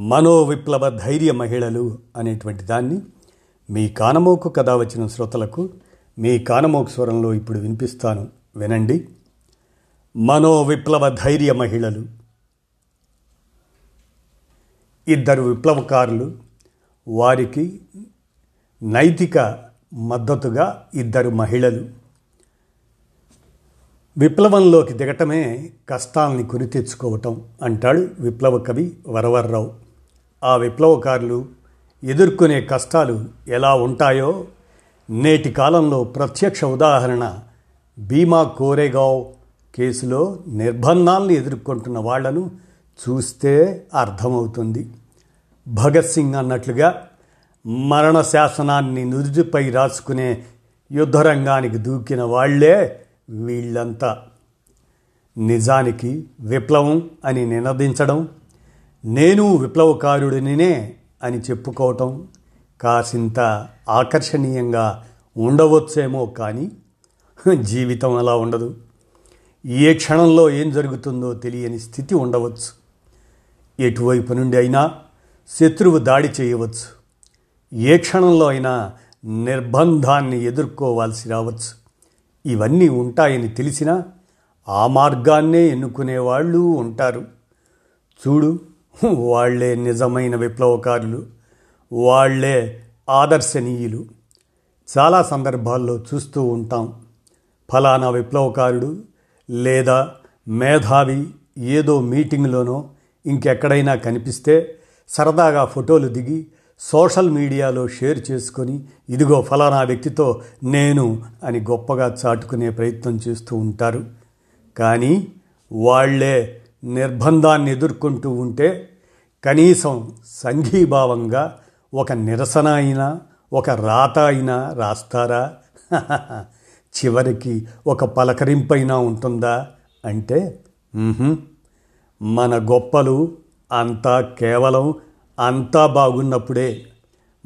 మనో విప్లవ ధైర్య మహిళలు అనేటువంటి దాన్ని మీ కానమోకు కథ వచ్చిన శ్రోతలకు మీ కానమోకు స్వరంలో ఇప్పుడు వినిపిస్తాను. వినండి. మనో విప్లవ ధైర్య మహిళలు. ఇద్దరు విప్లవకారులు వారికి నైతిక మద్దతుగా ఇద్దరు మహిళలు. విప్లవంలోకి దిగటమే కష్టాలని కొని తెచ్చుకోవటం అంటాడు విప్లవ కవి వరవర్రావు. ఆ విప్లవకారులు ఎదుర్కొనే కష్టాలు ఎలా ఉంటాయో నేటి కాలంలో ప్రత్యక్ష ఉదాహరణ భీమా కోరేగావ్ కేసులో నిర్బంధాలను ఎదుర్కొంటున్న వాళ్ళను చూస్తే అర్థమవుతుంది. భగత్ సింగ్ అన్నట్లుగా మరణ శాసనాన్ని నుదుటిపై రాసుకునే యుద్ధరంగానికి దూకిన వాళ్ళే వీళ్ళంతా. నిజానికి విప్లవం అని నినదించడం నేను విప్లవకారుడినినే అని చెప్పుకోవటం కాసింత ఆకర్షణీయంగా ఉండవచ్చేమో కానీ జీవితం అలా ఉండదు. ఏ క్షణంలో ఏం జరుగుతుందో తెలియని స్థితి ఉండవచ్చు. ఎటువైపు నుండి అయినా శత్రువు దాడి చేయవచ్చు. ఏ క్షణంలో అయినా నిర్బంధాన్ని ఎదుర్కోవాల్సి రావచ్చు. ఇవన్నీ ఉంటాయని తెలిసినా ఆ మార్గాన్నే ఎన్నుకునేవాళ్ళు ఉంటారు. చూడు వాళ్ళే నిజమైన విప్లవకారులు వాళ్ళే ఆదర్శనీయులు. చాలా సందర్భాల్లో చూస్తూ ఉంటాం. ఫలానా విప్లవకారుడు లేదా మేధావి ఏదో మీటింగ్లోనో ఇంకెక్కడైనా కనిపిస్తే సరదాగా ఫోటోలు దిగి సోషల్ మీడియాలో షేర్ చేసుకొని ఇదిగో ఫలానా వ్యక్తితో నేను అని గొప్పగా చాటుకునే ప్రయత్నం చేస్తూ ఉంటారు. కానీ వాళ్ళే నిర్బంధాన్ని ఎదుర్కొంటూ ఉంటే కనీసం సంఘీభావంగా ఒక నిరసన అయినా ఒక రాత అయినా రాస్తారా? చివరికి ఒక పలకరింపైనా ఉంటుందా అంటే మన గొప్పలు అంతా కేవలం అంతా బాగున్నప్పుడే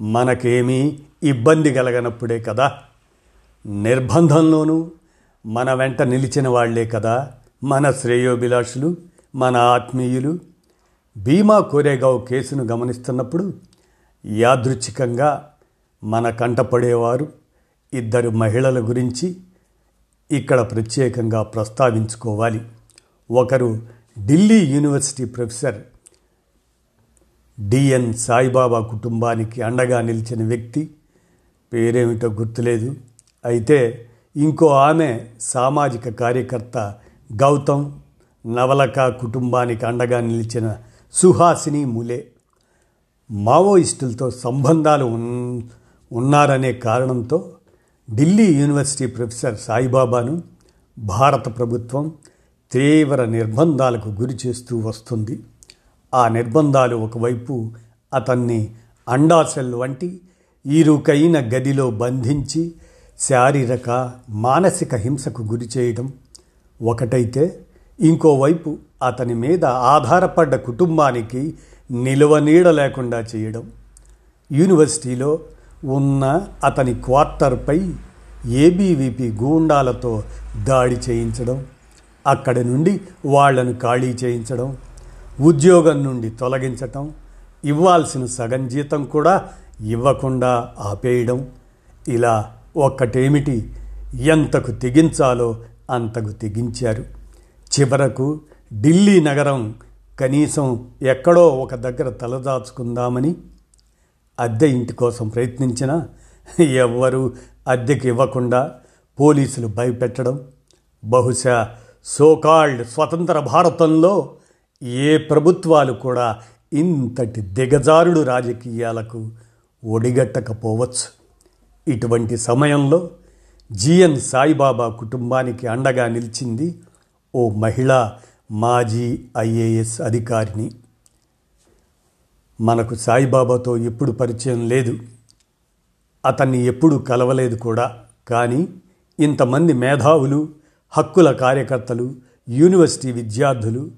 మనకేమీ ఇబ్బంది కలగనప్పుడే కదా. నిర్బంధంలోనూ మన వెంట నిలిచిన వాళ్ళే కదా మన శ్రేయోభిలాషులు. మన ఆత్మీయులు భీమా కోరేగావ్ కేసును గమనిస్తున్నప్పుడు యాదృచ్ఛికంగా మన కంటపడేవారు ఇద్దరు మహిళల గురించి ఇక్కడ ప్రత్యేకంగా ప్రస్తావించుకోవాలి. ఒకరు Delhi university professor D N Saibaba కుటుంబానికి అండగా నిలిచిన వ్యక్తి. పేరేమిటో గుర్తులేదు. అయితే ఇంకో ఆమె సామాజిక కార్యకర్త గౌతమ్ నవలక కుటుంబానికి అండగా నిలిచిన సుహాసిని ములే మావోయిస్టులతో సంబంధాలు ఉన్నారనే కారణంతో ఢిల్లీ యూనివర్సిటీ ప్రొఫెసర్ సాయిబాబాను భారత ప్రభుత్వం తీవ్ర నిర్బంధాలకు గురి చేస్తూ వస్తుంది. ఆ నిర్బంధాలు ఒకవైపు అతన్ని అండాసెల్ వంటి ఇరుకైన గదిలో బంధించి శారీరక మానసిక హింసకు గురి చేయడం ఒకటైతే ఇంకోవైపు అతని మీద ఆధారపడ్డ కుటుంబానికి నిలువ నీడ లేకుండా చేయడం. యూనివర్సిటీలో ఉన్న అతని క్వార్టర్పై ఏబీవీపీ గూండాలతో దాడి చేయించడం అక్కడి నుండి వాళ్ళను ఖాళీ చేయించడం ఉద్యోగం నుండి తొలగించటం ఇవ్వాల్సిన సగం జీతం కూడా ఇవ్వకుండా ఆపేయడం. ఇలా ఒక్కటేమిటి? ఎంతకు తెగించాలో అంతకు తెగించారు. చివరకు ఢిల్లీ నగరం కనీసం ఎక్కడో ఒక దగ్గర తలదాచుకుందామని అద్దె ఇంటి కోసం ప్రయత్నించినా ఎవ్వరూ అద్దెకి ఇవ్వకుండా పోలీసులు భయపెట్టడం బహుశా సోకాల్డ్ స్వతంత్ర భారతంలో ఏ ప్రభుత్వాలు కూడా ఇంతటి దిగజారుడు రాజకీయాలకు ఒడిగట్టకపోవచ్చు. ఇటువంటి సమయంలో జిఎన్ సాయిబాబా కుటుంబానికి అండగా నిలిచింది ఓ మహిళ మాజీ ఐఏఎస్ అధికారిని. మనకు సాయిబాబాతో ఎప్పుడు పరిచయం లేదు. అతన్ని ఎప్పుడు కలవలేదు కూడా. కానీ ఇంతమంది మేధావులు హక్కుల కార్యకర్తలు యూనివర్సిటీ విద్యార్థులు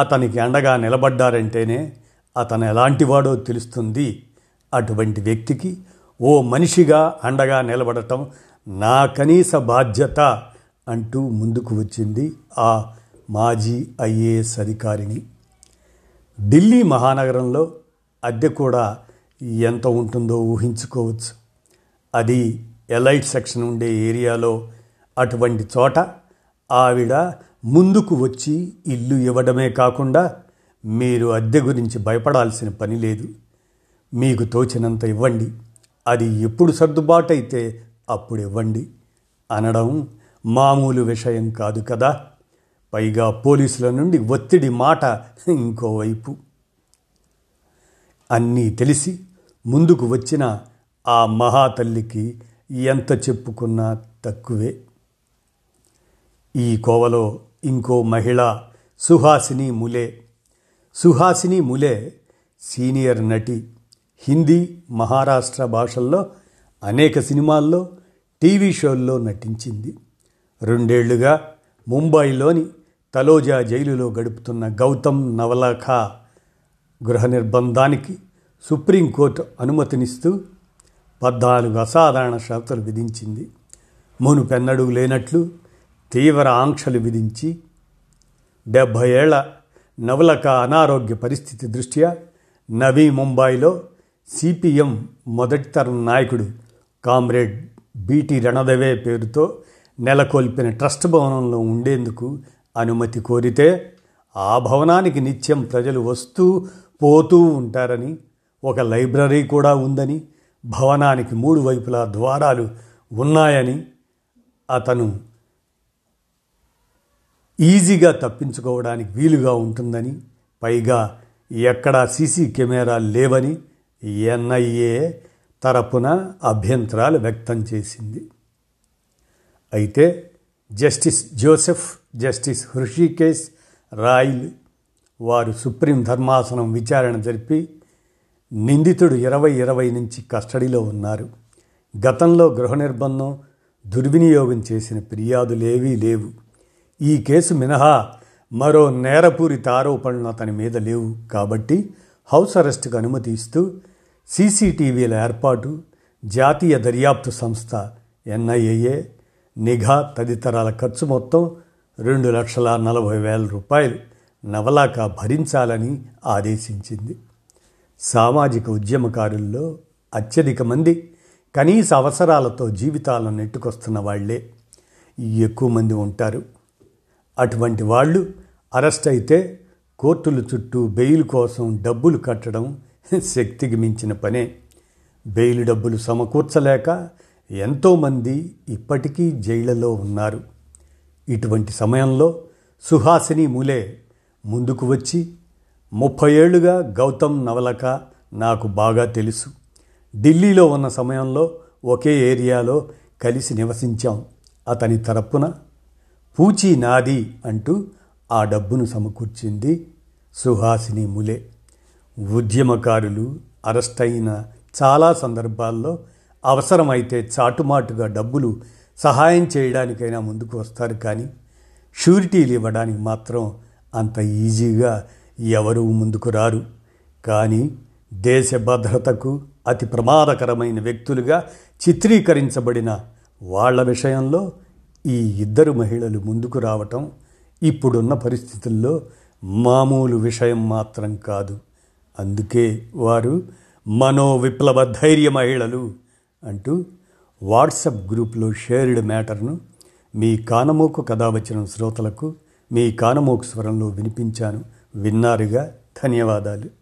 అతనికి అండగా నిలబడ్డారంటేనే అతను ఎలాంటివాడో తెలుస్తుంది. అటువంటి వ్యక్తికి ఓ మనిషిగా అండగా నిలబడటం నా కనీస బాధ్యత. అంటూ ముందుకు వచ్చింది ఆ మాజీ ఐఏఎస్ అధికారిని. ఢిల్లీ మహానగరంలో అద్దె కూడా ఎంత ఉంటుందో ఊహించుకోవచ్చు. అది ఎలైట్ సెక్షన్ ఉండే ఏరియాలో అటువంటి చోట ఆవిడ ముందుకు వచ్చి ఇల్లు ఇవ్వడమే కాకుండా మీరు అద్దె గురించి భయపడాల్సిన పని లేదు. మీకు తోచినంత ఇవ్వండి. అది ఎప్పుడు సర్దుబాటు అయితే అప్పుడు ఇవ్వండి అనడం మామూలు విషయం కాదు కదా. పైగా పోలీసుల నుండి ఒత్తిడి మాట ఇంకోవైపు అన్నీ తెలిసి ముందుకు వచ్చిన ఆ మహాతల్లికి ఎంత చెప్పుకున్నా తక్కువే. ఈ కోవలో ఇంకో మహిళ సుహాసిని ములే. సుహాసిని ములే సీనియర్ నటి. హిందీ మహారాష్ట్ర భాషల్లో అనేక సినిమాల్లో టీవీ షోల్లో నటించింది. రెండేళ్ళుగా ముంబైలోని తలోజా జైలులో గడుపుతున్న గౌతమ్ నవలాఖా గృహ నిర్బంధానికి సుప్రీంకోర్టు అనుమతినిస్తూ పద్నాలుగు అసాధారణ షరతులు విధించింది. మునుపెన్నడూ లేనట్లు తీవ్ర ఆంక్షలు విధించి డెబ్భై ఏళ్ళ నవలక అనారోగ్య పరిస్థితి దృష్ట్యా నవీ ముంబైలో సిపిఎం మొదటి తరం నాయకుడు కామ్రేడ్ బీటీ రణదవే పేరుతో నెలకొల్పిన ట్రస్ట్ భవనంలో ఉండేందుకు అనుమతి కోరితే ఆ భవనానికి నిత్యం ప్రజలు వస్తూ పోతూ ఉంటారని ఒక లైబ్రరీ కూడా ఉందని భవనానికి మూడు వైపులా ద్వారాలు ఉన్నాయని అతను ఈజీగా తప్పించుకోవడానికి వీలుగా ఉంటుందని పైగా ఎక్కడా సీసీ కెమెరాలు లేవని ఎన్ఐఏ తరపున అభ్యంతరాలు వ్యక్తం చేసింది. అయితే జస్టిస్ జోసెఫ్ జస్టిస్ హృషికేశ్ రాయల్ వారు సుప్రీం ధర్మాసనం విచారణ జరిపి నిందితుడు ఇరవై ఇరవై నుంచి కస్టడీలో ఉన్నారు. గతంలో గృహ నిర్బంధం దుర్వినియోగం చేసిన ఫిర్యాదులేవీ లేవు. ఈ కేసు మినహా మరో నేరపూరిత ఆరోపణలు అతని మీద లేవు కాబట్టి హౌస్ అరెస్ట్కు అనుమతి ఇస్తూ సీసీటీవీల ఏర్పాటు జాతీయ దర్యాప్తు సంస్థ ఎన్ఐఏఏ నిఘా తదితరాల ఖర్చు మొత్తం రెండు లక్షల నలభై వేల రూపాయలు నవలాక భరించాలని ఆదేశించింది. సామాజిక ఉద్యమకారుల్లో అత్యధిక మంది కనీస అవసరాలతో జీవితాలను నెట్టుకొస్తున్న వాళ్ళే ఎక్కువ మంది ఉంటారు. అటువంటి వాళ్ళు అరెస్ట్ అయితే కోర్టుల చుట్టూ బెయిల్ కోసం డబ్బులు కట్టడం శక్తికి మించిన పనే. బెయిల్ డబ్బులు సమకూర్చలేక ఎంతోమంది ఇప్పటికీ జైళ్ళలో ఉన్నారు. ఇటువంటి సమయంలో సుహాసిని మూలే ముందుకు వచ్చి ముప్పై ఏళ్ళుగా గౌతమ్ నవలక నాకు బాగా తెలుసు. ఢిల్లీలో ఉన్న సమయంలో ఒకే ఏరియాలో కలిసి నివసించాం. అతని తరపున పూచి నాది అంటూ ఆ డబ్బును సమకూర్చింది సుహాసిని ములే. ఉద్యమకారులు అరెస్ట్ అయిన చాలా సందర్భాల్లో అవసరమైతే చాటుమాటుగా డబ్బులు సహాయం చేయడానికైనా ముందుకు వస్తారు కానీ షూరిటీలు ఇవ్వడానికి మాత్రం అంత ఈజీగా ఎవరూ ముందుకు రారు. కానీ దేశ భద్రతకు అతి ప్రమాదకరమైన వ్యక్తులుగా చిత్రీకరించబడిన వాళ్ళ విషయంలో ఈ ఇద్దరు మహిళలు ముందుకు రావటం ఇప్పుడున్న పరిస్థితుల్లో మామూలు విషయం మాత్రం కాదు. అందుకే వారు మనో విప్లవ ధైర్య మహిళలు అంటూ వాట్సప్ గ్రూప్లో షేర్డ్ మ్యాటర్ను మీ కానమోకు కథ వచ్చిన శ్రోతలకు మీ కానమోకు స్వరంలో వినిపించాను. విన్నారుగా. ధన్యవాదాలు.